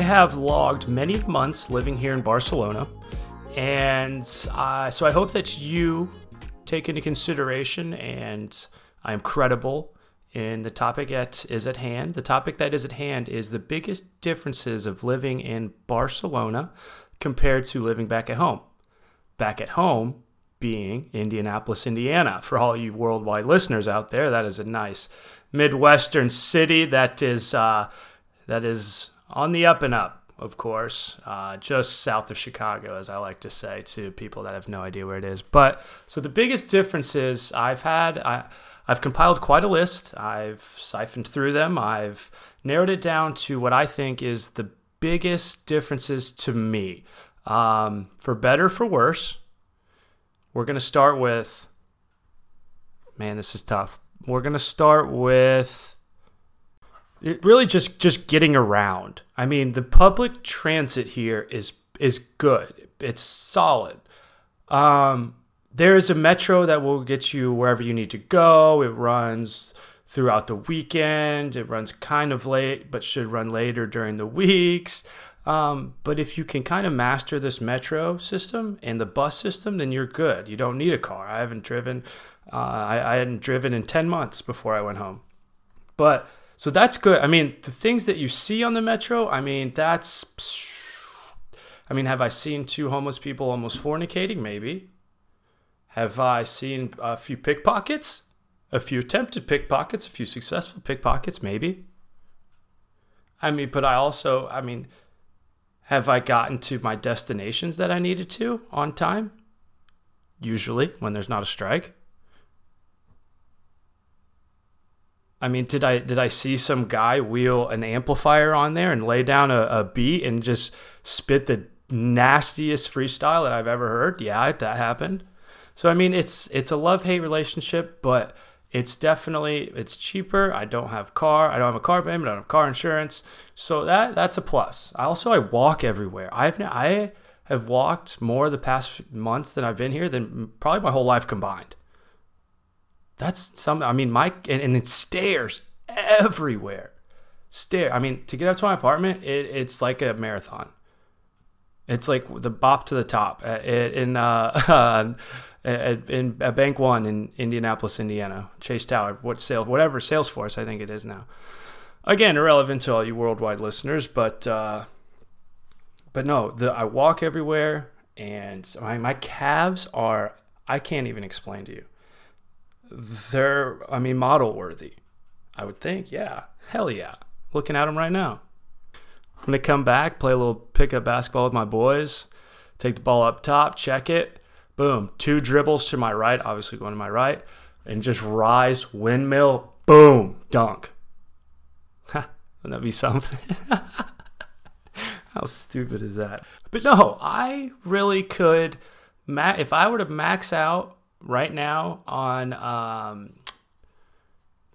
I have logged many months living here in Barcelona, and uh, so I hope that you take into consideration and I am credible in the topic that is at hand. The topic that is at hand is the biggest differences of living in Barcelona compared to living back at home. Back at home being Indianapolis, Indiana. For all you worldwide listeners out there, that is a nice Midwestern city that is uh, that is on the up and up, of course, uh, just south of Chicago, as I like to say to people that have no idea where it is. But so the biggest differences I've had I, I've compiled quite a list. I've siphoned through them. I've narrowed it down to what I think is the biggest differences to me, um, for better for worse. We're gonna start with. Man, this is tough we're gonna start with it really just just getting around. I mean, the public transit here is is good. It's solid. Um, there is a metro that will get you wherever you need to go. It runs throughout the weekend. It runs kind of late, but should run later during the weeks. Um, but if you can kind of master this metro system and the bus system, then you're good. You don't need a car. I haven't driven uh, I, I hadn't driven in 10 months before I went home. But so that's good. I mean, the things that you see on the metro, I mean, that's. I mean, have I seen two homeless people almost fornicating? Maybe. Have I seen a few pickpockets? A few attempted pickpockets, a few successful pickpockets? Maybe. I mean, but I also, I mean, have I gotten to my destinations that I needed to on time? Usually, when there's not a strike. I mean, did I did I see some guy wheel an amplifier on there and lay down a, a beat and just spit the nastiest freestyle that I've ever heard? Yeah, that happened. So I mean, it's it's a love hate relationship, but it's definitely it's cheaper. I don't have car. I don't have a car payment. I don't have car insurance. So that that's a plus. I also I walk everywhere. I've I have walked more the past months than I've been here than probably my whole life combined. That's some. I mean, my and, and it's stairs everywhere. Stair. I mean, to get up to my apartment, it, it's like a marathon. It's like the bop to the top in uh, in Bank One in Indianapolis, Indiana, Chase Tower. What sales? Whatever Salesforce, I think it is now. Again, irrelevant to all you worldwide listeners, but uh, but no, the I walk everywhere, and my my calves are I can't even explain to you they're, I mean, model worthy. I would think, yeah, hell yeah. Looking at them right now. I'm gonna come back, play a little pickup basketball with my boys, take the ball up top, check it, boom, two dribbles to my right, obviously going to my right, and just rise, windmill, boom, dunk. Wouldn't that be something? How stupid is that? But no, I really could. if I were to max out right now on um,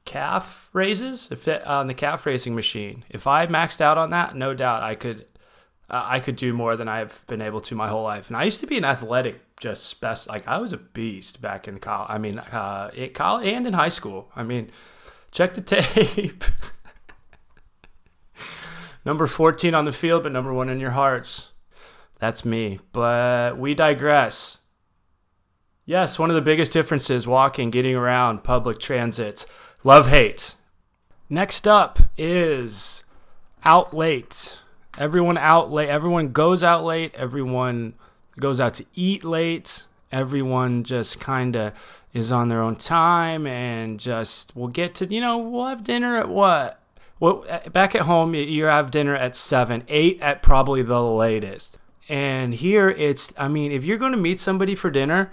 calf raises, if it, on the calf raising machine. If I maxed out on that, no doubt I could uh, I could do more than I've been able to my whole life. And I used to be an athletic just best like I was a beast back in college. I mean, uh, in college and in high school. I mean, check the tape. number 14 on the field, but number 1 in your hearts. That's me. But we digress. Yes, one of the biggest differences walking, getting around, public transit. Love hate. Next up is out late. Everyone out late. Everyone goes out late. Everyone goes out to eat late. Everyone just kind of is on their own time and just we'll get to, you know, we'll have dinner at what? Well, back at home, you have dinner at 7, 8 at probably the latest. And here it's, I mean, if you're going to meet somebody for dinner,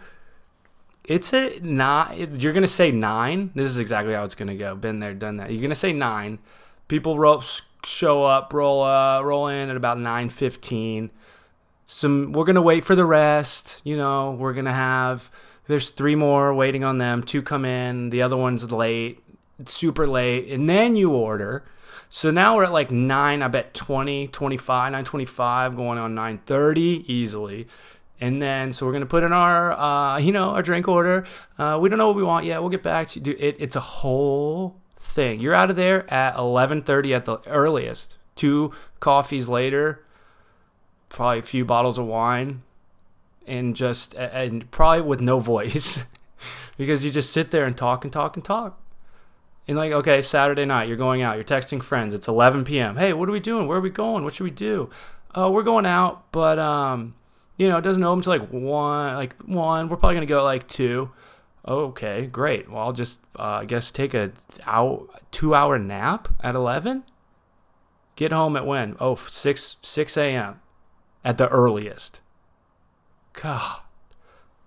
it's a nine. You're gonna say nine. This is exactly how it's gonna go. Been there, done that. You're gonna say nine. People roll, show up, roll, uh, roll in at about nine fifteen. Some. We're gonna wait for the rest. You know, we're gonna have. There's three more waiting on them. Two come in. The other one's late, super late, and then you order. So now we're at like 9, I bet 20, 25, 925, going on 930 easily. And then, so we're gonna put in our, uh, you know, our drink order. Uh, we don't know what we want yet. We'll get back to you. Dude, it, it's a whole thing. You're out of there at 11:30 at the earliest. two coffees later, probably a few bottles of wine, and just and probably with no voice, because you just sit there and talk and talk and talk. And like, okay, Saturday night, you're going out, you're texting friends. It's 11 p.m. Hey, what are we doing? Where are we going? What should we do? Oh, we're going out, but um, you know, it doesn't open until like one, like one. We're probably gonna go like two. Okay, great. Well, I'll just, uh, I guess, take a hour, two hour nap at 11. Get home at when? Oh, 6, 6 a.m. at the earliest. God,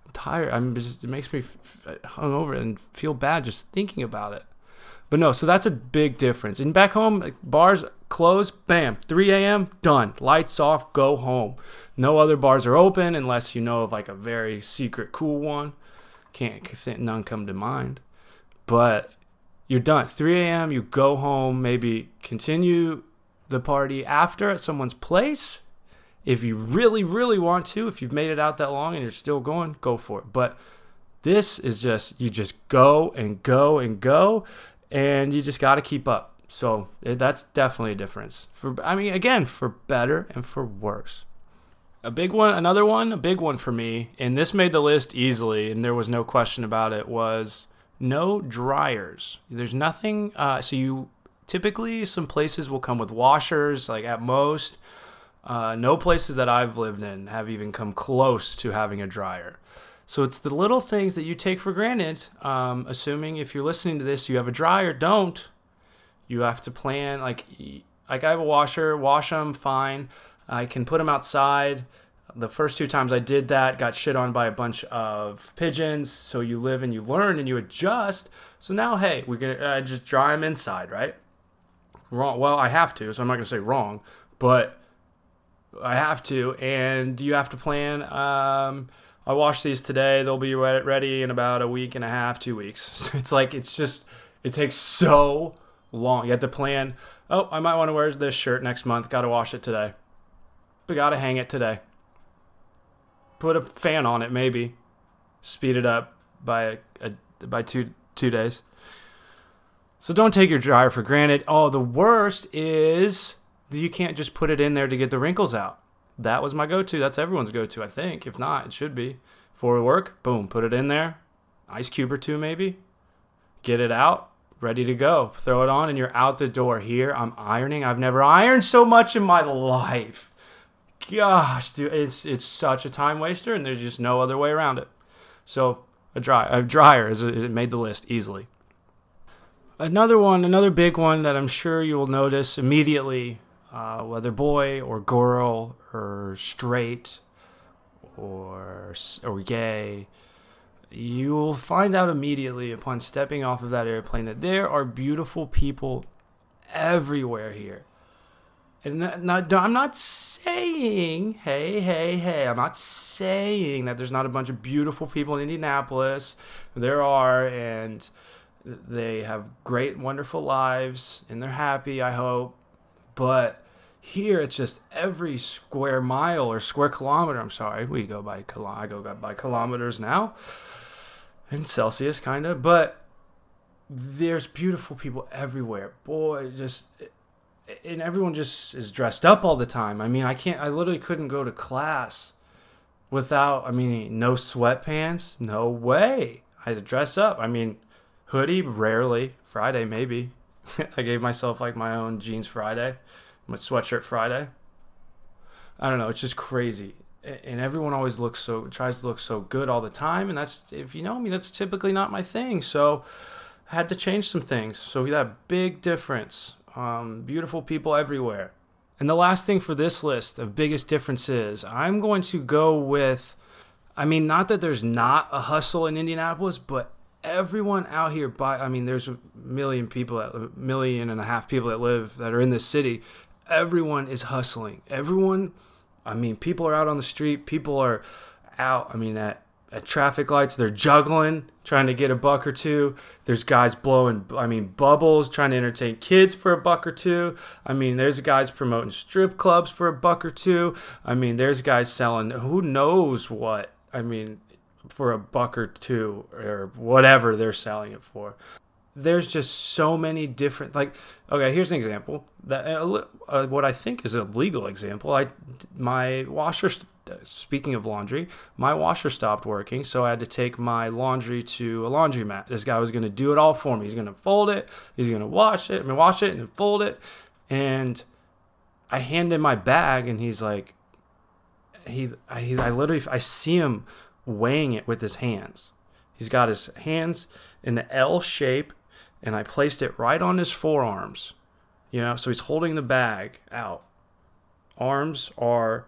I'm tired. I'm just, it makes me hungover and feel bad just thinking about it. But no, so that's a big difference. And back home, like, bars close, bam, 3 a.m., done. Lights off, go home. No other bars are open unless you know of like a very secret cool one. Can't none come to mind. But you're done. 3 a.m. You go home. Maybe continue the party after at someone's place. If you really, really want to, if you've made it out that long and you're still going, go for it. But this is just you just go and go and go, and you just got to keep up. So it, that's definitely a difference. For I mean, again, for better and for worse a big one, another one, a big one for me, and this made the list easily, and there was no question about it, was no dryers. There's nothing, uh, so you typically, some places will come with washers, like at most. Uh, no places that I've lived in have even come close to having a dryer. So it's the little things that you take for granted. Um, assuming if you're listening to this, you have a dryer. Don't. You have to plan. Like, like I have a washer. Wash them, fine. I can put them outside. The first two times I did that, got shit on by a bunch of pigeons. So you live and you learn and you adjust. So now, hey, we're gonna uh, just dry them inside, right? Wrong. Well, I have to, so I'm not gonna say wrong, but I have to, and you have to plan. Um, I wash these today; they'll be ready in about a week and a half, two weeks. it's like it's just it takes so long. You have to plan. Oh, I might want to wear this shirt next month. Got to wash it today. But gotta hang it today. Put a fan on it, maybe. Speed it up by a, a, by two two days. So don't take your dryer for granted. Oh, the worst is you can't just put it in there to get the wrinkles out. That was my go-to. That's everyone's go-to, I think. If not, it should be. For work, boom, put it in there. Ice cube or two, maybe. Get it out ready to go. Throw it on, and you're out the door. Here, I'm ironing. I've never ironed so much in my life gosh, dude, it's it's such a time waster, and there's just no other way around it. So a dry a dryer is it made the list easily. Another one, another big one that I'm sure you will notice immediately, uh, whether boy or girl or straight or or gay, you will find out immediately upon stepping off of that airplane that there are beautiful people everywhere here. And not, I'm not saying, hey, hey, hey, I'm not saying that there's not a bunch of beautiful people in Indianapolis. There are, and they have great, wonderful lives, and they're happy, I hope. But here, it's just every square mile or square kilometer. I'm sorry, we go by I go by kilometers now, in Celsius, kind of. But there's beautiful people everywhere. Boy, just and everyone just is dressed up all the time. I mean, I can't. I literally couldn't go to class without. I mean, no sweatpants. No way. I had to dress up. I mean, hoodie rarely. Friday maybe. I gave myself like my own jeans Friday, my sweatshirt Friday. I don't know. It's just crazy. And everyone always looks so tries to look so good all the time, and that's if you know me, that's typically not my thing. So I had to change some things. So that big difference um, beautiful people everywhere. And the last thing for this list of biggest differences, I'm going to go with, I mean, not that there's not a hustle in Indianapolis, but everyone out here by, I mean, there's a million people, a million and a half people that live that are in this city. Everyone is hustling. Everyone, I mean, people are out on the street. People are out. I mean, at at traffic lights. They're juggling, trying to get a buck or two. There's guys blowing, I mean, bubbles, trying to entertain kids for a buck or two. I mean, there's guys promoting strip clubs for a buck or two. I mean, there's guys selling who knows what. I mean, for a buck or two or whatever they're selling it for. There's just so many different like okay here's an example that uh, uh what i think is a legal example. I my washer speaking of laundry my washer stopped working so i had to take my laundry to a laundromat. This guy was going to do it all for me. He's going to fold it he's going to wash it i mean wash it and then fold it. And i hand him my bag and he's like he I, I literally i see him weighing it with his hands. He's got his hands in the l shape and I placed it right on his forearms. You know, so he's holding the bag out. Arms are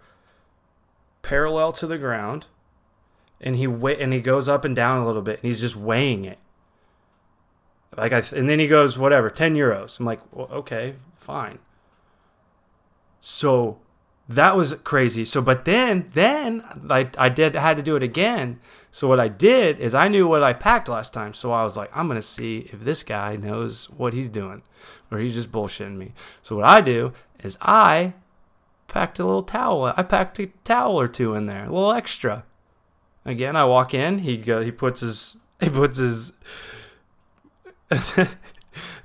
parallel to the ground, and he wa- and he goes up and down a little bit, and he's just weighing it. Like I, and then he goes, whatever, ten euros. I'm like, well, okay, fine. So that was crazy. So, but then, then I, I did had to do it again. So what I did is I knew what I packed last time. So I was like, I'm gonna see if this guy knows what he's doing, or he's just bullshitting me. So what I do is I packed a little towel. I packed a towel or two in there, a little extra. Again, I walk in. He go. He puts his. He puts his.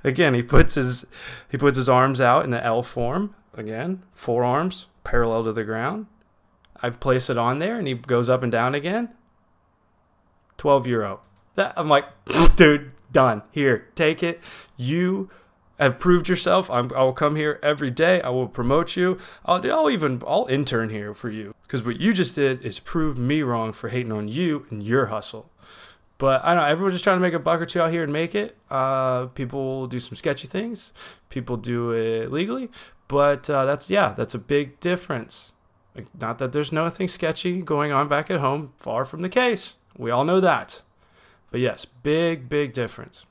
again, he puts his. He puts his arms out in the L form. Again, forearms parallel to the ground. I place it on there and he goes up and down again. 12 euro. That, I'm like, dude, done. Here, take it. You have proved yourself. I'm, I'll come here every day. I will promote you. I'll, I'll even, I'll intern here for you. Because what you just did is prove me wrong for hating on you and your hustle. But I know everyone's just trying to make a buck or two out here and make it. Uh, people do some sketchy things. People do it legally. But uh, that's yeah, that's a big difference. Like, not that there's nothing sketchy going on back at home. Far from the case. We all know that. But yes, big big difference.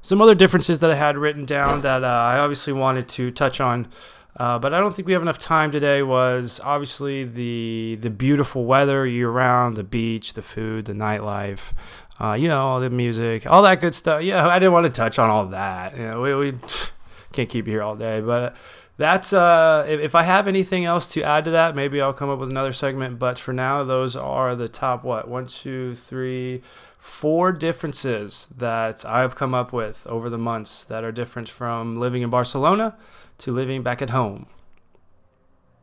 Some other differences that I had written down that uh, I obviously wanted to touch on. Uh, but I don't think we have enough time today. Was obviously the the beautiful weather year round, the beach, the food, the nightlife, uh, you know, all the music, all that good stuff. Yeah, I didn't want to touch on all that. You know, we, we can't keep you here all day, but that's uh, if, if I have anything else to add to that, maybe I'll come up with another segment. But for now, those are the top what one, two, three, four differences that I've come up with over the months that are different from living in Barcelona to living back at home.